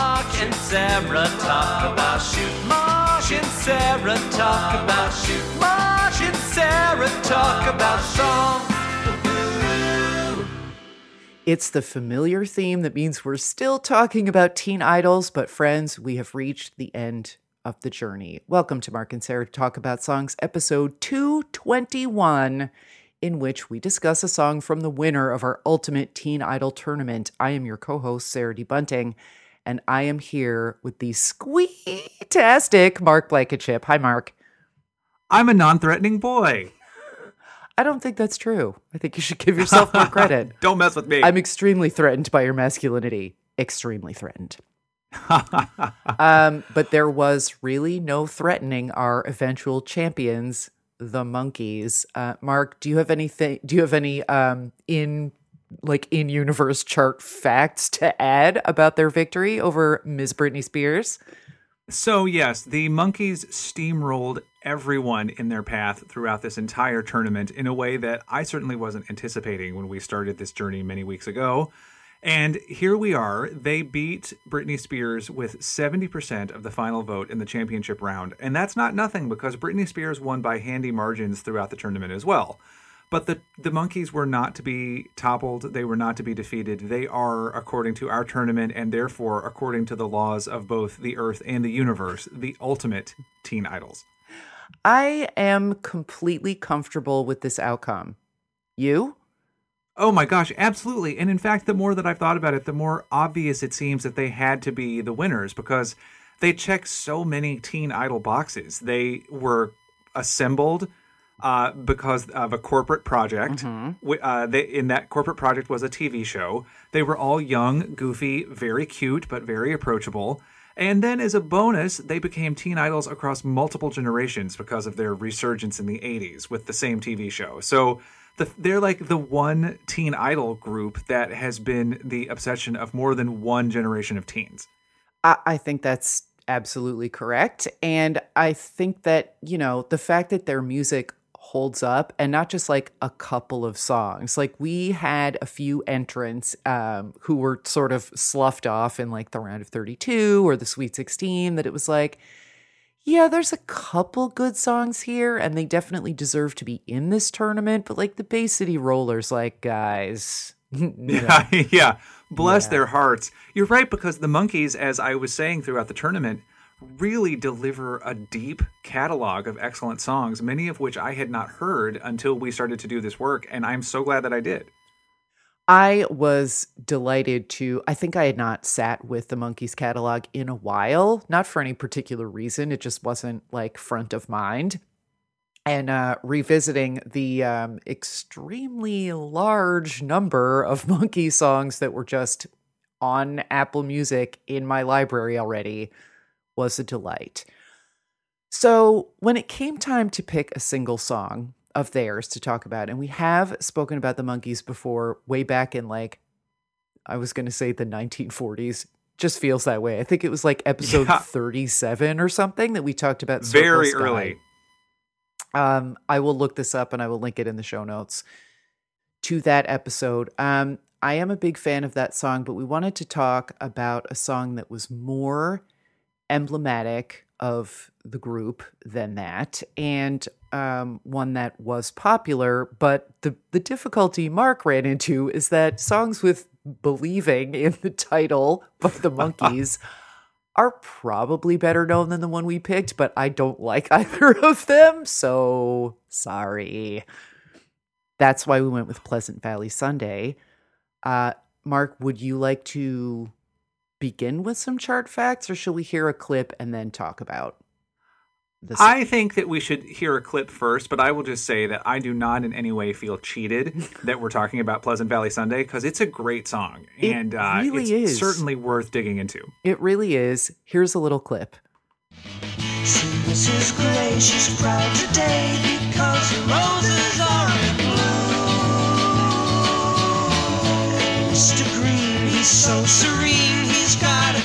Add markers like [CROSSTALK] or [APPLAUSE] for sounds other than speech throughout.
Mark and Sarah talk about shoot Mark and Sarah talk about shoot Mark and Sarah talk about songs. It's the familiar theme that means we're still talking about teen idols, but friends, we have reached the end of the journey. Welcome to Mark and Sarah Talk About Songs, episode 221, in which we discuss a song from the winner of our Ultimate Teen Idol tournament. I am your co host, Sarah D. Bunting, and I am here with the squeetastic Mark Blankenship. Hi, Mark. I'm a non-threatening boy. I don't think that's true. I think you should give yourself more [LAUGHS] credit. Don't mess with me. I'm extremely threatened by your masculinity. Extremely threatened. [LAUGHS] um, but there was really no threatening our eventual champions, the Monkees. Uh, Mark, do you have anything? Do you have any um, in like in universe chart facts to add about their victory over Ms. Britney Spears? so yes, the Monkees steamrolled everyone in their path throughout this entire tournament in a way that I certainly wasn't anticipating when we started this journey many weeks ago. And here we are. They beat Britney Spears with 70% of the final vote in the championship round. And that's not nothing because Britney Spears won by handy margins throughout the tournament as well. But the, the Monkees were not to be toppled. They were not to be defeated. They are, according to our tournament, and therefore according to the laws of both the earth and the universe, the ultimate teen idols. I am completely comfortable with this outcome. You? Oh my gosh, absolutely. And in fact, the more that I've thought about it, the more obvious it seems that they had to be the winners because they checked so many teen idol boxes. They were assembled uh, because of a corporate project. Mm-hmm. Uh, they, in that corporate project was a TV show. They were all young, goofy, very cute, but very approachable. And then, as a bonus, they became teen idols across multiple generations because of their resurgence in the 80s with the same TV show. So the, they're like the one teen idol group that has been the obsession of more than one generation of teens. I, I think that's absolutely correct. And I think that, you know, the fact that their music holds up and not just like a couple of songs. Like we had a few entrants um, who were sort of sloughed off in like the round of 32 or the Sweet 16 that it was like, yeah, there's a couple good songs here and they definitely deserve to be in this tournament. But like the Bay City Rollers, like, guys. [LAUGHS] [LAUGHS] Yeah, yeah. Bless Yeah. their hearts. You're right, because the Monkees, as I was saying throughout the tournament, really deliver a deep catalog of excellent songs, many of which I had not heard until we started to do this work, and I'm so glad that I did. I was delighted to. I think I had not sat with the Monkees catalog in a while, not for any particular reason. It just wasn't like front of mind. And uh, revisiting the um, extremely large number of [LAUGHS] Monkey songs that were just on Apple Music in my library already was a delight. So, when it came time to pick a single song of theirs to talk about, and we have spoken about the Monkees before, way back in like, I was going to say the 1940s. Just feels that way. I think it was like episode Yeah. 37 or something that we talked about. Circle Very Sky. early. Um, I will look this up and I will link it in the show notes to that episode. Um, I am a big fan of that song, but we wanted to talk about a song that was more emblematic of the group than that, and um, one that was popular. But the the difficulty Mark ran into is that songs with "believing" in the title by the Monkees [LAUGHS] are probably better known than the one we picked, but I don't like [LAUGHS] either of them, so sorry. That's why we went with Pleasant Valley Sunday. Uh, Mark, would you like to begin with some chart facts, or shall we hear a clip and then talk about the? I think that we should hear a clip first, but I will just say that I do not in any way feel cheated [LAUGHS] that we're talking about Pleasant Valley Sunday because it's a great song It and uh, really it's is. certainly worth digging into. It really is. Here's a little clip. Mrs. Gray, she's proud today because the roses are in bloom. Mr. Green, he's so serene,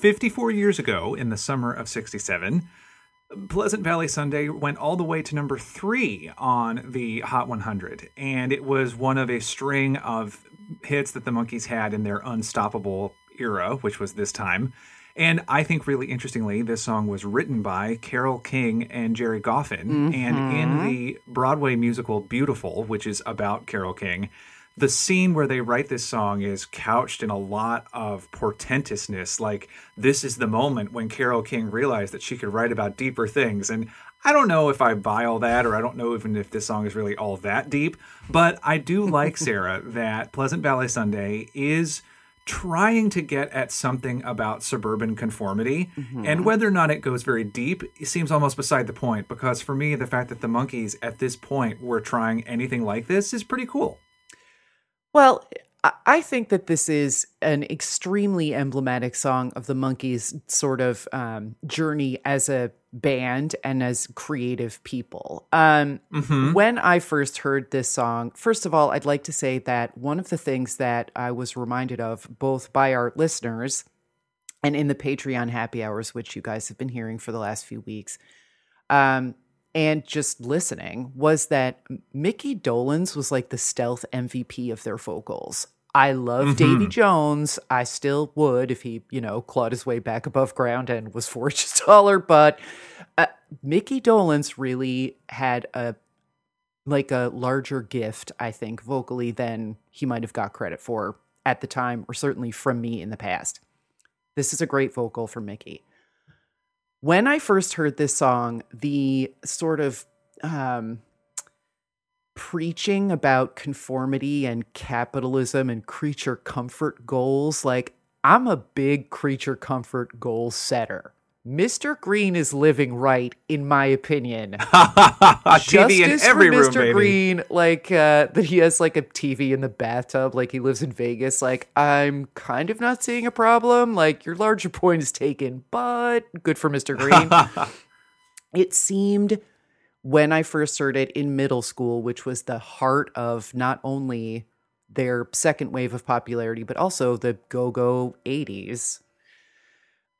54 years ago, in the summer of 67, Pleasant Valley Sunday went all the way to number three on the Hot 100. And it was one of a string of hits that the Monkees had in their unstoppable era, which was this time. And I think, really interestingly, this song was written by Carole King and Gerry Goffin. And in mm-hmm. the Broadway musical Beautiful, which is about Carole King, the scene where they write this song is couched in a lot of portentousness. Like, this is the moment when Carole King realized that she could write about deeper things. And I don't know if I buy all that, or I don't know even if this song is really all that deep, but I do like, [LAUGHS] Sarah, that Pleasant Valley Sunday is trying to get at something about suburban conformity mm-hmm. and whether or not it goes very deep it seems almost beside the point because for me the fact that the Monkees at this point were trying anything like this is pretty cool Well, I- think that this is an extremely emblematic song of the Monkees' sort of um, journey as a band and as creative people. Um, When I first heard this song, first of all, I'd like to say that one of the things that I was reminded of, both by our listeners and in the Patreon happy hours, which you guys have been hearing for the last few weeks, um, and just listening was that Mickey Dolenz was like the stealth MVP of their vocals. I love Davy Jones. I still would if he, you know, clawed his way back above ground and was [LAUGHS] four inches taller. But uh, Mickey Dolenz really had a like a larger gift, I think, vocally than he might have got credit for at the time, or certainly from me in the past. This is a great vocal for Mickey when I first heard this song, the sort of um, preaching about conformity and capitalism and creature comfort goals, like I'm a big creature comfort goal setter. Mr. Green is living right, in my opinion. [LAUGHS] TV in every for room Mr. baby Green, like uh, that he has like a TV in the bathtub, like he lives in Vegas. Like I'm kind of not seeing a problem. Like your larger [LAUGHS] point is taken, but good for Mr. Green. [LAUGHS] it seemed when I first heard it in middle school, which was the heart of not only their second wave of popularity, but also the go-go 80s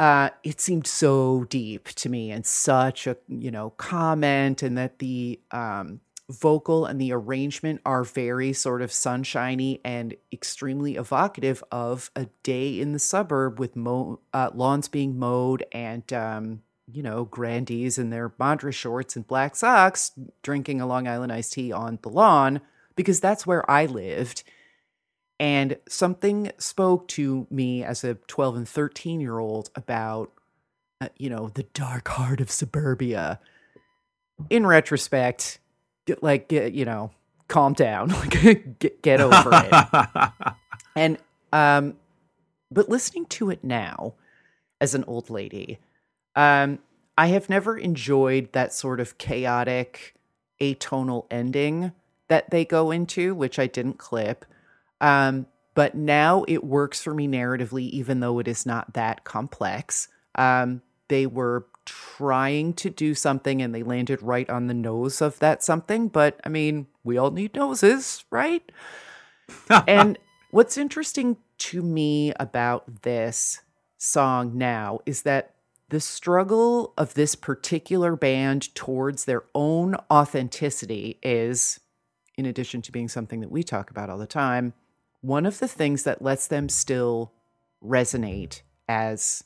uh, it seemed so deep to me and such a you know comment and that the um, vocal and the arrangement are very sort of sunshiny and extremely evocative of a day in the suburb with mo- uh, lawns being mowed and um, you know grandees in their madras shorts and black socks drinking a long island iced tea on the lawn because that's where i lived and something spoke to me as a 12 and 13 year old about uh, you know the dark heart of suburbia. In retrospect get, like get, you know calm down [LAUGHS] get, get over it. [LAUGHS] And um but listening to it now as an old lady um i have never enjoyed that sort of chaotic atonal ending that they go into which i didn't clip um but now it works for me narratively even though it is not that complex um they were trying to do something and they landed right on the nose of that something. But I mean, we all need noses, right? [LAUGHS] and what's interesting to me about this song now is that the struggle of this particular band towards their own authenticity is, in addition to being something that we talk about all the time, one of the things that lets them still resonate as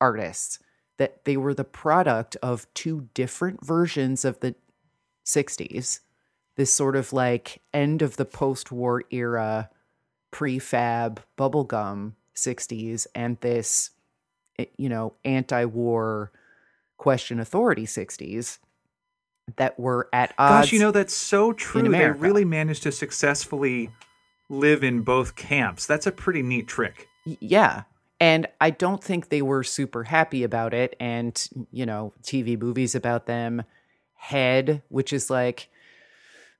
artists. That they were the product of two different versions of the 60s. This sort of like end of the post war era prefab bubblegum 60s and this eh, you know anti-war question authority 60s that were at odds Gosh, you know that's so true. They really managed to successfully live in both camps. That's a pretty neat trick. Yeah and i don't think they were super happy about it and you know tv movies about them head which is like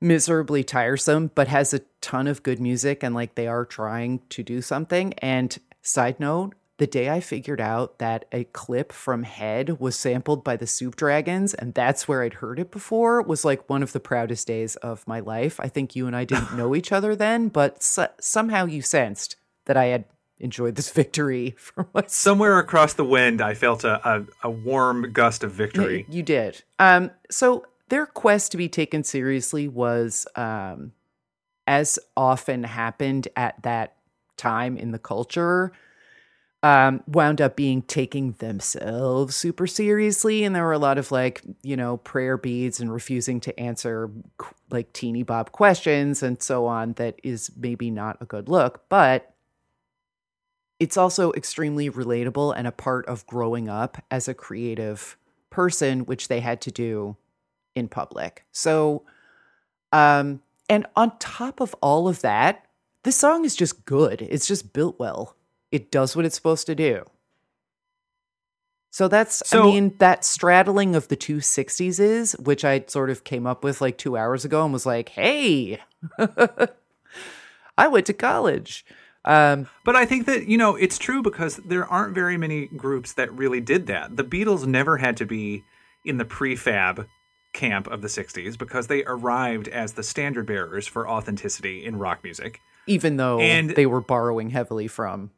miserably tiresome but has a ton of good music and like they are trying to do something and side note the day i figured out that a clip from head was sampled by the soup dragons and that's where i'd heard it before was like one of the proudest days of my life i think you and i didn't know each other then but so- somehow you sensed that i had enjoyed this [LAUGHS] victory for myself Somewhere across the wind, I felt a, a, a warm gust of victory. You did. Um, so their quest to be taken seriously was, um, as often happened at that time in the culture, um, wound up being taking themselves super seriously. And there were a lot of like, you know, prayer beads and refusing to answer like teeny bob questions and so on. That is maybe not a good look, but it's also extremely relatable and a part of growing up as a creative person, which they had to do in public. So, um, and on top of all of that, this song is just good. It's just built well. It does what it's supposed to do. So that's, I mean, that straddling of the two 60s is, which I sort of came up with like two hours ago and was like, hey, [LAUGHS] I went to college. Um, But I think that, you know, it's true because there aren't very many groups that really did that. The Beatles never had to be in the prefab camp of the 60s because they arrived as the standard bearers for authenticity in rock music. even though And- they were borrowing heavily from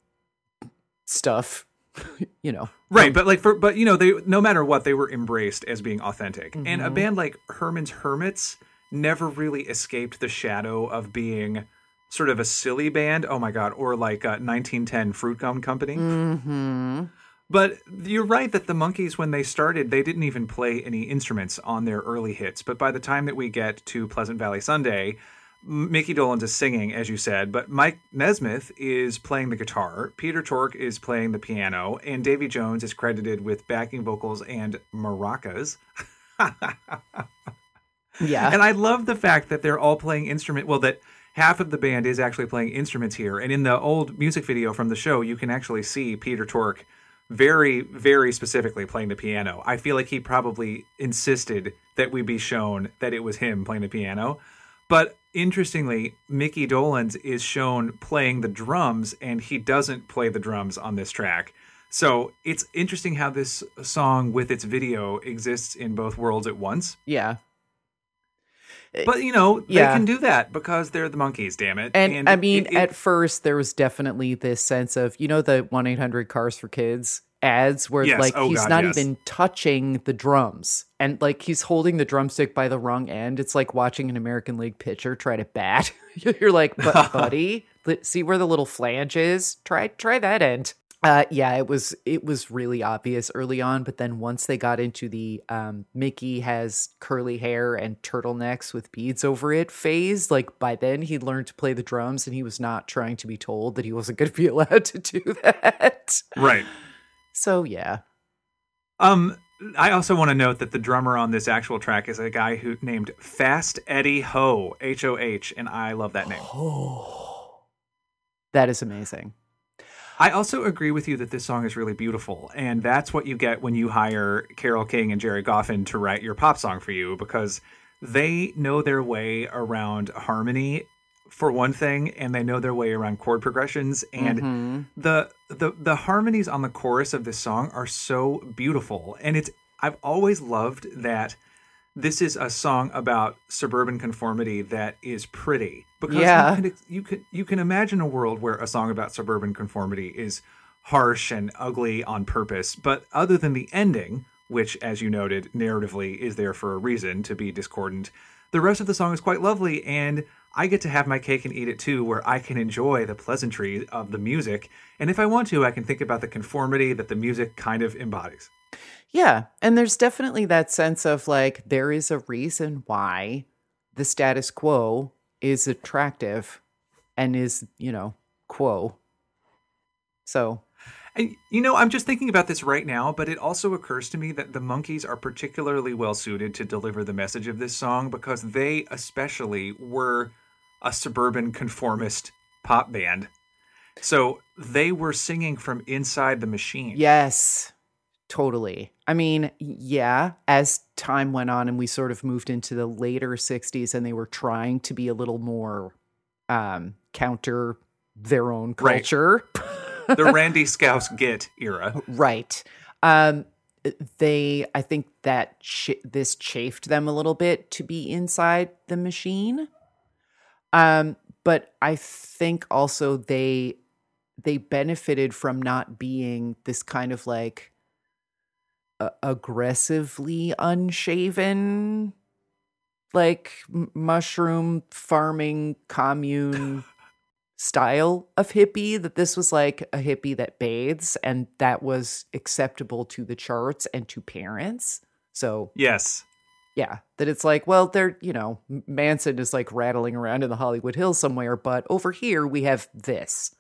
stuff, [LAUGHS] you know. Right, but like for but you know, they no matter what, they were embraced as being authentic. And a band like Herman's Hermits never really escaped the shadow of being sort of a silly band. Oh my god, or like uh, 1910 Fruitgum Company. Mm-hmm. But you're right that the Monkees, when they started, they didn't even play any instruments on their early hits. But by the time that we get to Pleasant Valley Sunday, Mickey Dolenz is singing, as you said, but Mike Nesmith is playing the guitar, Peter Tork is playing the piano, and Davy Jones is credited with backing vocals and maracas. [LAUGHS] Yeah. And I love the fact that they're all playing instrument. Well, that half of the band is actually playing instruments here. And in the old music video from the show, you can actually see Peter Tork very, very specifically playing the piano. I feel like he probably insisted that we be shown that it was him playing the piano. But interestingly, Mickey Dolenz is shown playing the drums, and he doesn't play the drums on this track. So it's interesting how this song with its video exists in both worlds at once. yeah. Eh, but you know, they can do that because they're the Monkees, damn it. And, I mean, it- it- at first, there was definitely this sense of, you know, the 1 800 Cars for Kids ads where, Yes. like, Oh, he's God, not yes. even touching the drums and, like, he's holding the drumstick by the wrong end. It's like watching an American League pitcher try to bat. [LAUGHS] You're like, but, [LAUGHS] buddy, see where the little flange is? Try, try that end. Uh, yeah, it was it was really obvious early on, but then once they got into the um, Mickey has curly hair and turtlenecks with beads over it phase, like by then he learned to play the drums and he was not trying to be told that he wasn't going to be [LAUGHS] allowed to do that. right. So yeah, Um, I also want to note that the drummer on this actual track is a guy who named Fast Eddie Hoh, H O H, and I love that name. Oh, that is amazing. I also agree with you that this song is really beautiful, and that's what you get when you hire Carole King and Gerry Goffin to write your pop song for you because they know their way around harmony for one thing, and they know their way around chord progressions, and mm-hmm. the the the harmonies on the chorus of this song are so beautiful, and it's I've always loved that this is a song about suburban conformity that is pretty. Because Yeah. you, can, you can you can imagine a world where a song about suburban conformity is harsh and ugly on purpose. But other than the ending which as you noted narratively is there for a reason to be discordant the rest of the song is quite lovely and I get to have my cake and eat it too where I can enjoy the pleasantry of the music and if I want to I can think about the conformity that the music kind of embodies Yeah. And there's definitely that sense of like, there is a reason why the status quo is attractive and is, you know, quo. So, And you know, I'm just thinking about this right now, but it also occurs to me that the Monkees are particularly well suited to deliver the message of this song because they especially were a suburban conformist pop band. So they were singing from inside the machine. yes, totally. I mean, yeah, as time went on and we sort of moved into the later 60s and they were trying to be a little more um, counter their own Right. [LAUGHS] the Randy Scouse Git era. Right. Um they I think that this chafed them a little bit to be inside the machine. Um but I think also they they benefited from not being this kind of like aggressively unshaven like mushroom farming commune style of hippie that this was like a hippie that bathes and that was acceptable to the charts and to parents. So Yes. yeah that it's like well they're you know manson is like rattling around in the hollywood hills somewhere but over here we have this.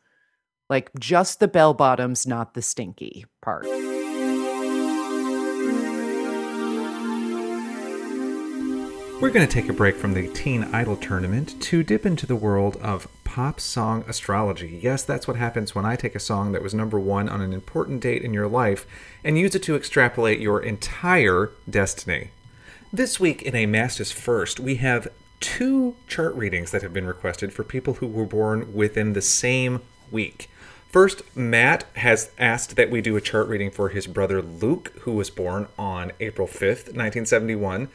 Like just the bell bottoms not the stinky part. We're going to take a break from the Teen Idol tournament to dip into the world of pop song astrology. Yes, that's what happens when I take a song that was number one on an important date in your life and use it to extrapolate your entire destiny. This week in A Masters First, we have two chart readings that have been requested for people who were born within the same week. First, Matt has asked that we do a chart reading for his brother Luke, who was born on April 5th, 1971.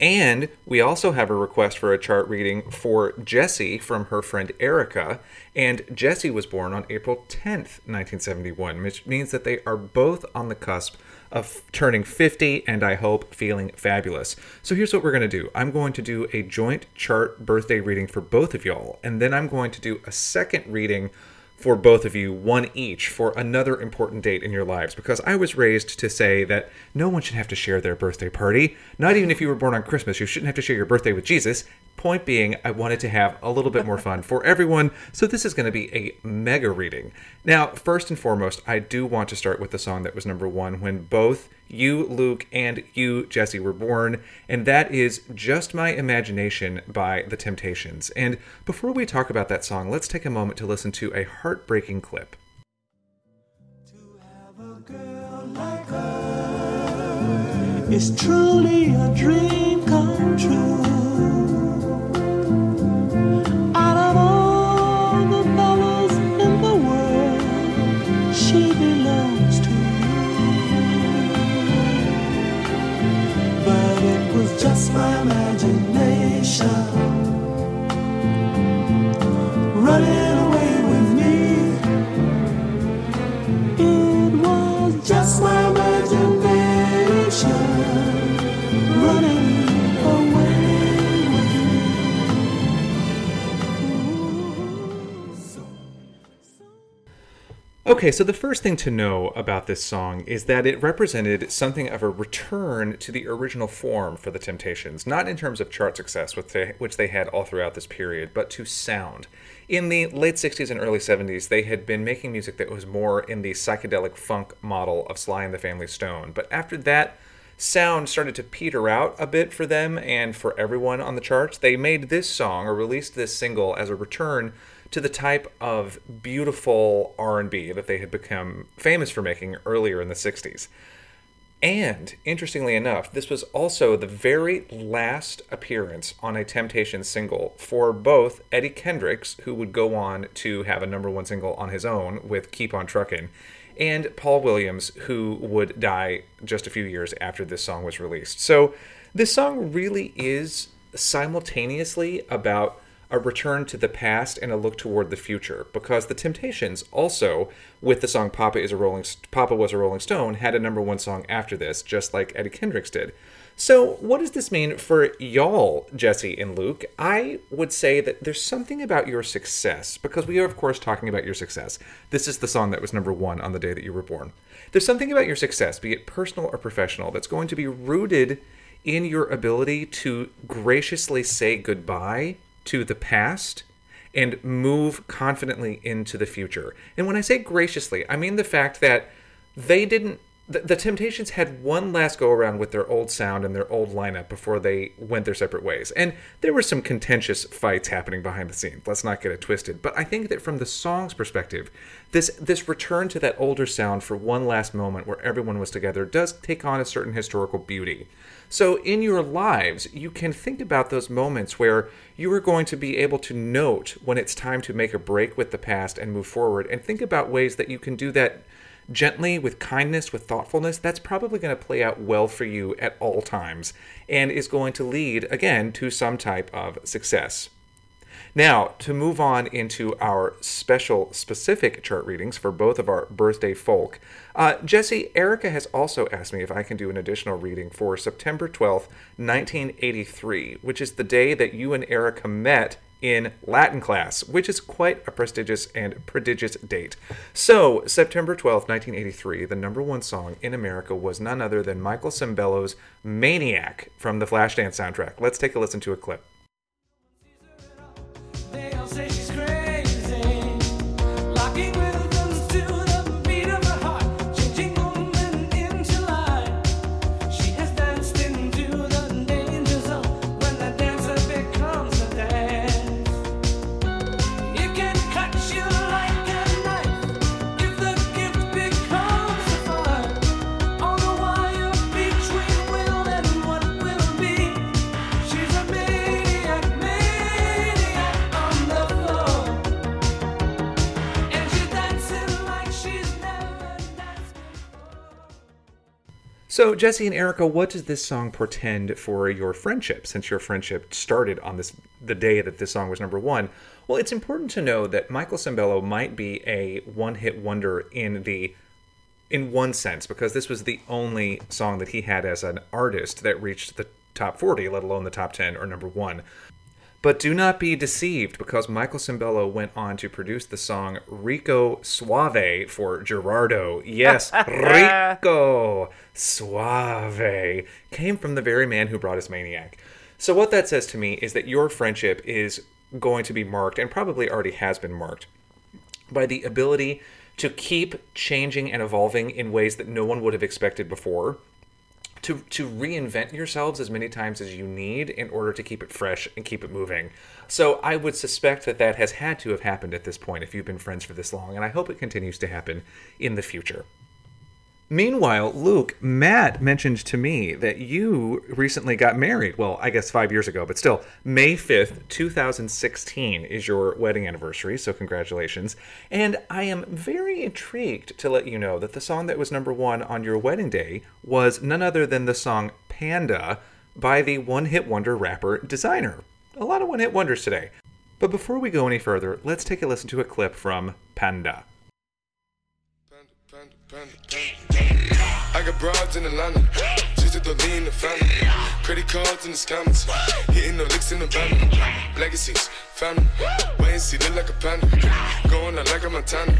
And we also have a request for a chart reading for Jessie from her friend Erica. And Jessie was born on April 10th, 1971, which means that they are both on the cusp of turning 50 and I hope feeling fabulous. So here's what we're going to do I'm going to do a joint chart birthday reading for both of y'all, and then I'm going to do a second reading for both of you, one each, for another important date in your lives. Because I was raised to say that no one should have to share their birthday party. Not even if you were born on Christmas, you shouldn't have to share your birthday with Jesus. Point being, I wanted to have a little bit more fun for everyone, so this is going to be a mega reading. Now, first and foremost, I do want to start with the song that was number one when both you, Luke, and you, Jesse, were born, and that is Just My Imagination by The Temptations. And before we talk about that song, let's take a moment to listen to a heartbreaking clip. Truly a dream come true. Just my imagination. Running Okay, so the first thing to know about this song is that it represented something of a return to the original form for the Temptations, not in terms of chart success, which they, which they had all throughout this period, but to sound. In the late 60s and early 70s, they had been making music that was more in the psychedelic funk model of Sly and the Family Stone. But after that, sound started to peter out a bit for them and for everyone on the charts. They made this song or released this single as a return to the type of beautiful R&B that they had become famous for making earlier in the 60s. And interestingly enough, this was also the very last appearance on a Temptations single for both Eddie Kendricks, who would go on to have a number one single on his own with Keep On Truckin', and Paul Williams, who would die just a few years after this song was released. So this song really is simultaneously about a return to the past and a look toward the future because the Temptations also with the song Papa is a Rolling Papa was a Rolling Stone had a number 1 song after this just like Eddie Kendricks did. So, what does this mean for y'all, Jesse and Luke? I would say that there's something about your success because we are of course talking about your success. This is the song that was number 1 on the day that you were born. There's something about your success, be it personal or professional, that's going to be rooted in your ability to graciously say goodbye to the past and move confidently into the future. And when I say graciously, I mean the fact that they didn't the, the Temptations had one last go around with their old sound and their old lineup before they went their separate ways. And there were some contentious fights happening behind the scenes. Let's not get it twisted. But I think that from the song's perspective, this this return to that older sound for one last moment where everyone was together does take on a certain historical beauty. So, in your lives, you can think about those moments where you are going to be able to note when it's time to make a break with the past and move forward, and think about ways that you can do that gently, with kindness, with thoughtfulness. That's probably going to play out well for you at all times and is going to lead, again, to some type of success. Now, to move on into our special specific chart readings for both of our birthday folk, uh, Jesse, Erica has also asked me if I can do an additional reading for September 12th, 1983, which is the day that you and Erica met in Latin class, which is quite a prestigious and prodigious date. So, September 12th, 1983, the number one song in America was none other than Michael Sembello's Maniac from the Flashdance soundtrack. Let's take a listen to a clip. So, Jesse and Erica, what does this song portend for your friendship? Since your friendship started on this the day that this song was number one, well, it's important to know that Michael Sembello might be a one-hit wonder in the in one sense because this was the only song that he had as an artist that reached the top 40, let alone the top 10 or number one. But do not be deceived because Michael Sembello went on to produce the song Rico Suave for Gerardo. Yes, [LAUGHS] Rico Suave came from the very man who brought us Maniac. So, what that says to me is that your friendship is going to be marked, and probably already has been marked, by the ability to keep changing and evolving in ways that no one would have expected before to to reinvent yourselves as many times as you need in order to keep it fresh and keep it moving. So I would suspect that that has had to have happened at this point if you've been friends for this long, and I hope it continues to happen in the future. Meanwhile, Luke, Matt mentioned to me that you recently got married. Well, I guess five years ago, but still, May 5th, 2016 is your wedding anniversary, so congratulations. And I am very intrigued to let you know that the song that was number one on your wedding day was none other than the song Panda by the one hit wonder rapper Desiigner. A lot of one hit wonders today. But before we go any further, let's take a listen to a clip from Panda. I got broads in Atlanta. Just to the lean the family. Credit cards in the scammers. Hitting the licks in the van. Legacies, family. Wait and see, look like a panda. Going out like a Montana.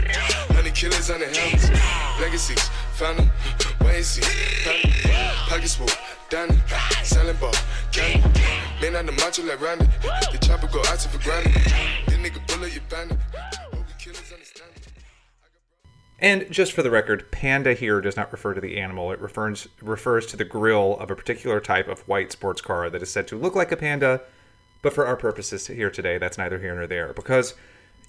Honey killers on the helmets. Legacies, family. Wait and see, family. Pockets full, Danny. Selling ball, candy. Man on the macho like Randy. The chopper go out to for granted. This nigga bullet, you bandit. Hope the killers understand. And just for the record, panda here does not refer to the animal. It refers refers to the grill of a particular type of white sports car that is said to look like a panda, but for our purposes here today, that's neither here nor there. Because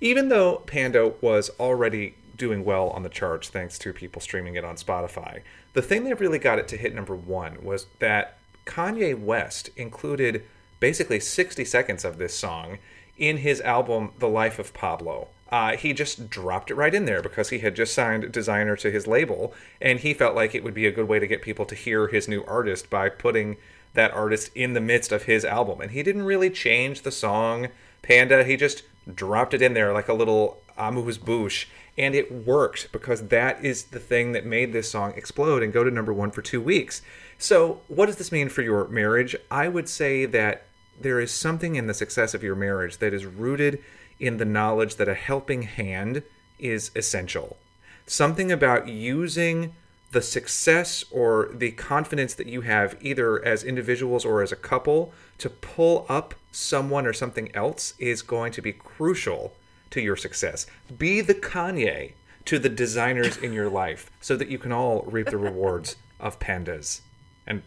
even though Panda was already doing well on the charts thanks to people streaming it on Spotify. The thing that really got it to hit number one was that Kanye West included basically 60 seconds of this song in his album The Life of Pablo. Uh, he just dropped it right in there because he had just signed Desiigner to his label, and he felt like it would be a good way to get people to hear his new artist by putting that artist in the midst of his album. And he didn't really change the song Panda, he just dropped it in there like a little amuse bouche, and it worked because that is the thing that made this song explode and go to number one for two weeks. So, what does this mean for your marriage? I would say that there is something in the success of your marriage that is rooted in the knowledge that a helping hand is essential. Something about using the success or the confidence that you have, either as individuals or as a couple, to pull up someone or something else is going to be crucial to your success. Be the Kanye to the Desiigners in your life so that you can all reap the rewards of pandas. And,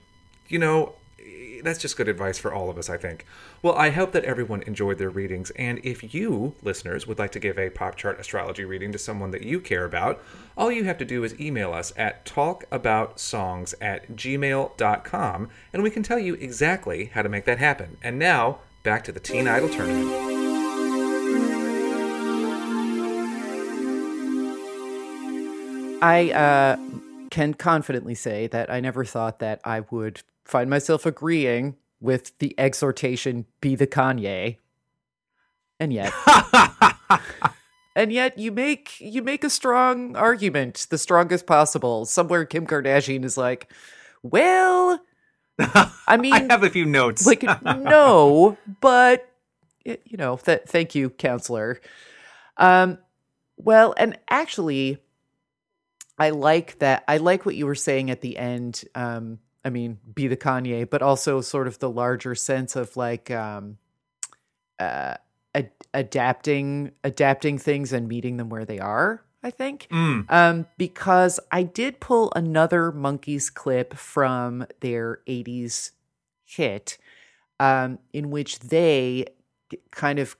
you know, that's just good advice for all of us, I think. Well, I hope that everyone enjoyed their readings. And if you, listeners, would like to give a pop chart astrology reading to someone that you care about, all you have to do is email us at talkaboutsongs at gmail.com and we can tell you exactly how to make that happen. And now, back to the Teen Idol tournament. I uh, can confidently say that I never thought that I would find myself agreeing with the exhortation "Be the Kanye," and yet, [LAUGHS] and yet, you make you make a strong argument, the strongest possible. Somewhere, Kim Kardashian is like, "Well, [LAUGHS] I mean, I have a few notes. like [LAUGHS] no but you know th- thank you counselor um well and actually i like that i like what you were saying at the end um i mean be the kanye but also sort of the larger sense of like um uh ad- adapting adapting things and meeting them where they are i think Mm. um, because I did pull another Monkees clip from their 80s hit, um, in which they kind of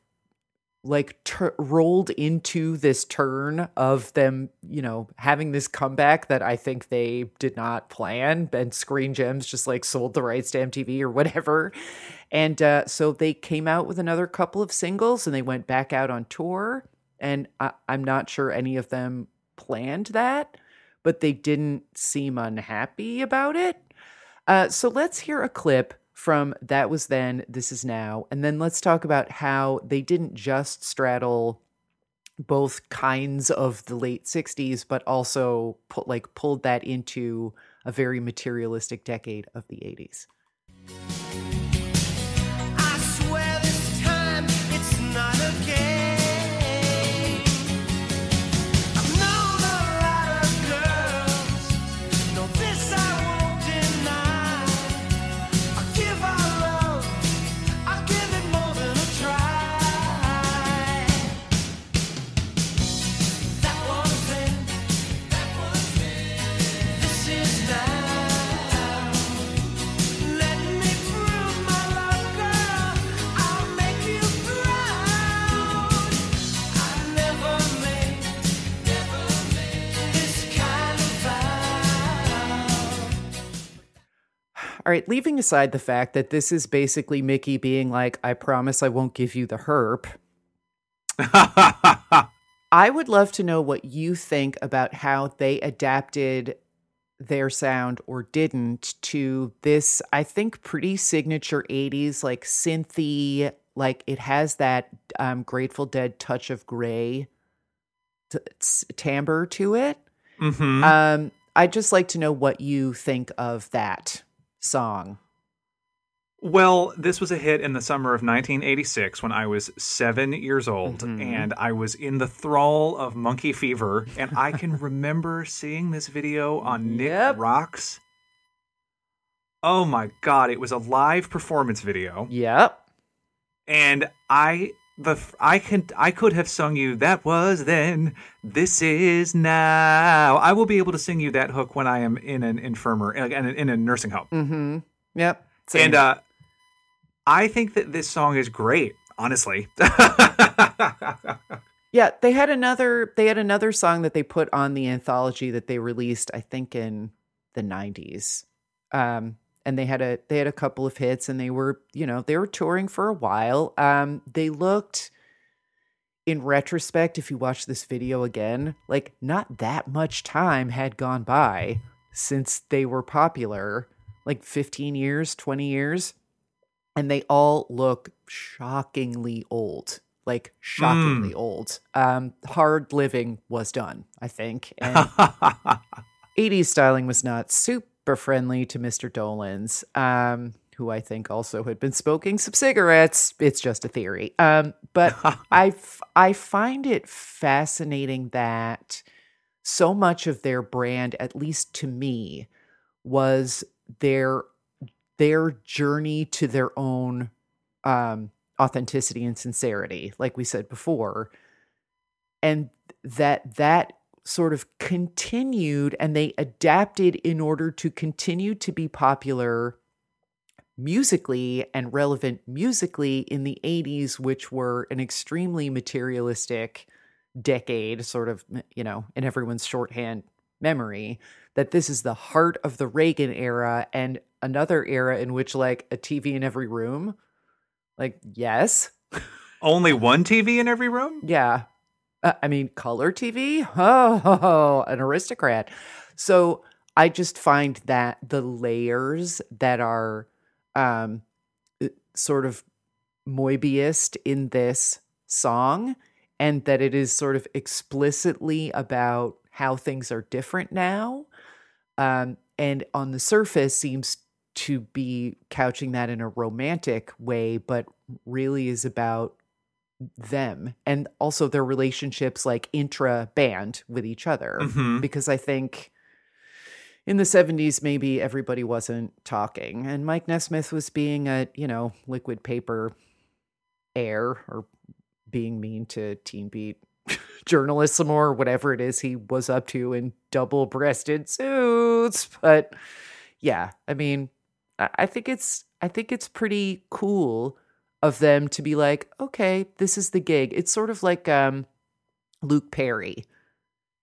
like tur rolled into this turn of them, you know, having this comeback that I think they did not plan. And Screen Gems just like sold the rights to MTV or whatever. And uh, so they came out with another couple of singles and they went back out on tour. And I- I'm not sure any of them planned that, but they didn't seem unhappy about it. Uh, so let's hear a clip from That Was Then, This Is Now, and then let's talk about how they didn't just straddle both kinds of the late 60s, but also put, like pulled that into a very materialistic decade of the 80s. All right, leaving aside the fact that this is basically Mickey being like, I promise I won't give you the herp. [LAUGHS] I would love to know what you think about how they adapted their sound or didn't to this, I think, pretty signature 80s, like synthy, like it has that um, Grateful Dead touch of gray t- s- timbre to it. hmm Um, I'd just like to know what you think of that song. Well, this was a hit in the summer of 1986 when I was seven years old, Mhm. and I was in the thrall of monkey fever. And I can [LAUGHS] remember seeing this video on Nick Yep. Rocks. Oh my god, it was a live performance video, Yep. and I the I can I could have sung you that was then this is now. I will be able to sing you that hook when I am in an infirmary in in a nursing home. Mm-hmm. Yep. Same. And uh I think that this song is great, honestly. [LAUGHS] Yeah, they had another they had another song that they put on the anthology that they released I think in the 90s. Um and they had a they had a couple of hits and they were, you know, they were touring for a while. Um they looked in retrospect if you watch this video again, like not that much time had gone by since they were popular, like 15 years, 20 years, and they all look shockingly old like shockingly old. Um, hard living was done, I think, and [LAUGHS] 80s styling was not super friendly to Mr. Dolenz, um, who I think also had been smoking some cigarettes. It's just a theory, um, but [LAUGHS] I f- I find it fascinating that so much of their brand, at least to me, was their their journey to their own um authenticity and sincerity like we said before and that that sort of continued and they adapted in order to continue to be popular musically and relevant musically in the 80s which were an extremely materialistic decade sort of you know in everyone's shorthand memory that this is the heart of the Reagan era and another era in which like a TV in every room like yes Only one TV in every room? yeah. Uh, I mean, color TV? Oh, [LAUGHS] an aristocrat. So I just find that the layers that are um, uh, sort of Moebius in this song, and that it is sort of explicitly about how things are different now. Um, and on the surface seems to be couching that in a romantic way, but really is about them and also their relationships like intra band with each other Mhm. because i think in the 70s maybe everybody wasn't talking and mike nesmith was being a you know liquid paper heir or being mean to teen beat [LAUGHS] journalists some more whatever it is he was up to in double breasted suits but yeah i mean I think it's I think it's pretty cool of them to be like, okay, this is the gig. It's sort of like um Luke Perry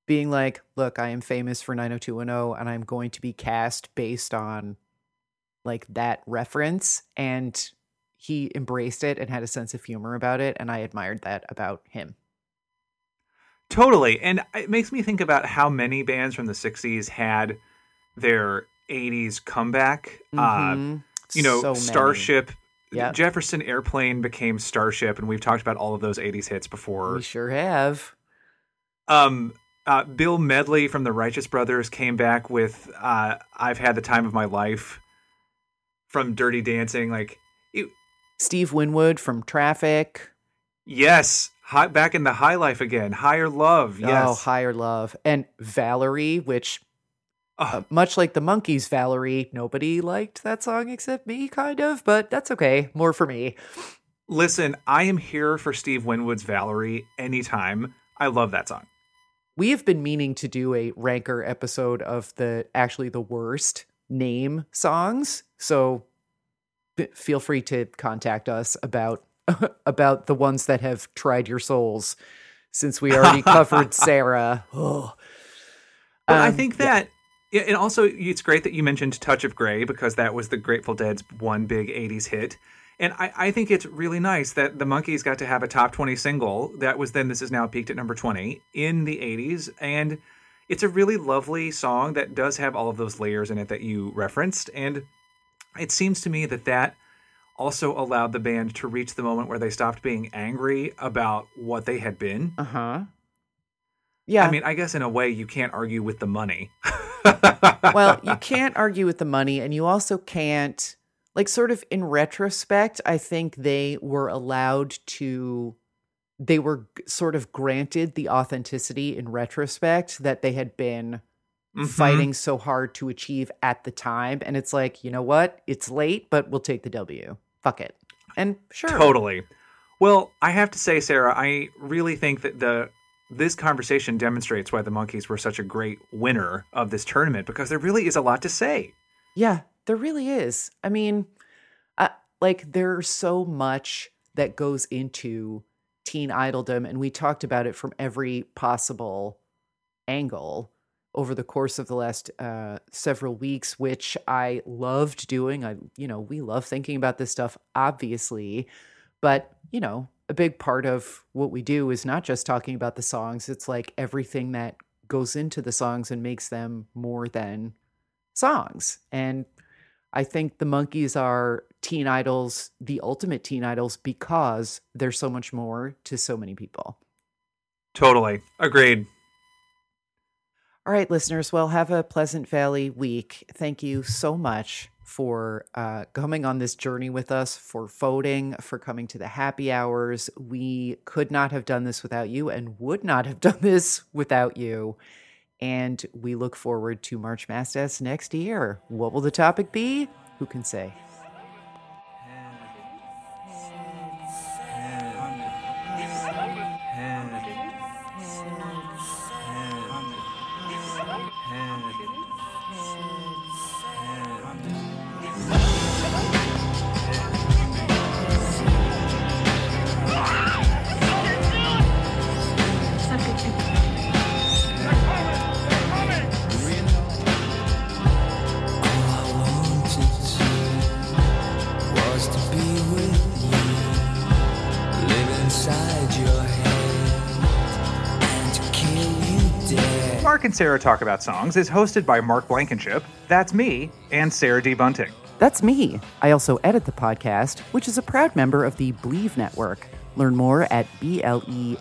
being like, look, I am famous for 90210 and I'm going to be cast based on like that reference and he embraced it and had a sense of humor about it and I admired that about him. Totally. And it makes me think about how many bands from the 60s had their 80s comeback. Uh, Mhm. you know, So. Starship. Yep. Jefferson Airplane became Starship, and we've talked about all of those 80s hits before. We sure have. Um, uh, Bill Medley from the Righteous Brothers came back with uh, "I've Had the Time of My Life" from Dirty Dancing. Like, it, Steve Winwood from Traffic. yes, high, back in the high life again. Higher love. Yes. Oh, Higher Love. And Valerie, which. Uh, much like the Monkees, Valerie, nobody liked that song except me, kind of, but that's okay. More for me. Listen, I am here for Steve Winwood's Valerie anytime. I love that song. We have been meaning to do a ranker episode of the actually the worst name songs. So feel free to contact us about [LAUGHS] about the ones that have tried your souls since we already [LAUGHS] covered Sarah. Oh. But I Um, think that, yeah, and also it's great that you mentioned "Touch of Grey" because that was the Grateful Dead's one big '80s hit, and I, I think it's really nice that the Monkees got to have a top 20 single that was then this is now peaked at number 20 in the '80s, and it's a really lovely song that does have all of those layers in it that you referenced, and it seems to me that that also allowed the band to reach the moment where they stopped being angry about what they had been. Uh-huh. Yeah. I mean, I guess in a way you can't argue with the money. well, [LAUGHS] you can't argue with the money, and you also can't, like, sort of in retrospect, I think they were allowed to, they were sort of granted the authenticity in retrospect that they had been Mhm. fighting so hard to achieve at the time. And it's like, you know what? It's late, but we'll take the W. Fuck it. And sure. Totally. Well, I have to say, Sarah, I really think that the this conversation demonstrates why the Monkees were such a great winner of this tournament because there really is a lot to say. Yeah, there really is. I mean, uh, like there's so much that goes into teen idoldom, and we talked about it from every possible angle over the course of the last uh, several weeks, which I loved doing. I, you know, we love thinking about this stuff, obviously, but you know, a big part of what we do is not just talking about the songs. It's like everything that goes into the songs and makes them more than songs. And I think the Monkees are teen idols, the ultimate teen idols, because they're so much more to so many people. Totally. Agreed. All right, listeners. Well, have a Pleasant Valley week. Thank you so much for uh, coming on this journey with us, for voting, for coming to the happy hours. We could not have done this without you and would not have [LAUGHS] done this without you. And we look forward to March Mastas next year. What will the topic be? Who can say? Mark and Sarah Talk About Songs is hosted by Mark Blankenship, that's me, and Sarah D. Bunting. That's me. I also edit the podcast, which is a proud member of the Bleav Network. Learn more at BLEAV.com.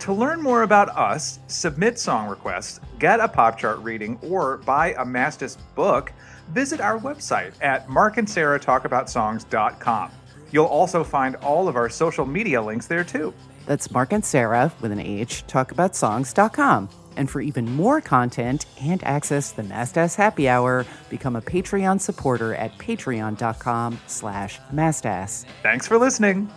To learn more about us, submit song requests, get a pop chart reading, or buy a Mastis book, visit our website at markandsarahtalkaboutsongs.com. You'll also find all of our social media links there too. That's Mark and Sarah with an H, talkaboutsongs.com. And for even more content and access to the Mastas Happy Hour, become a Patreon supporter at patreon.com slash mastas. Thanks for listening.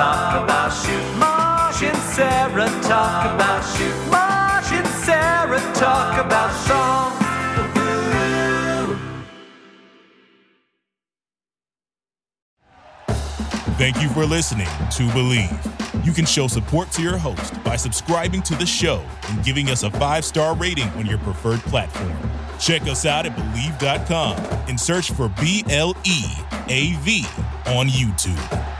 Talk about shoot. Mark and Sarah talk about shoot. Mark and Sarah talk about songs. Thank you for listening to Bleav. You can show support to your host by subscribing to the show and giving us a five star rating on your preferred platform. Check us out at Bleav.com and search for B L E A V on YouTube.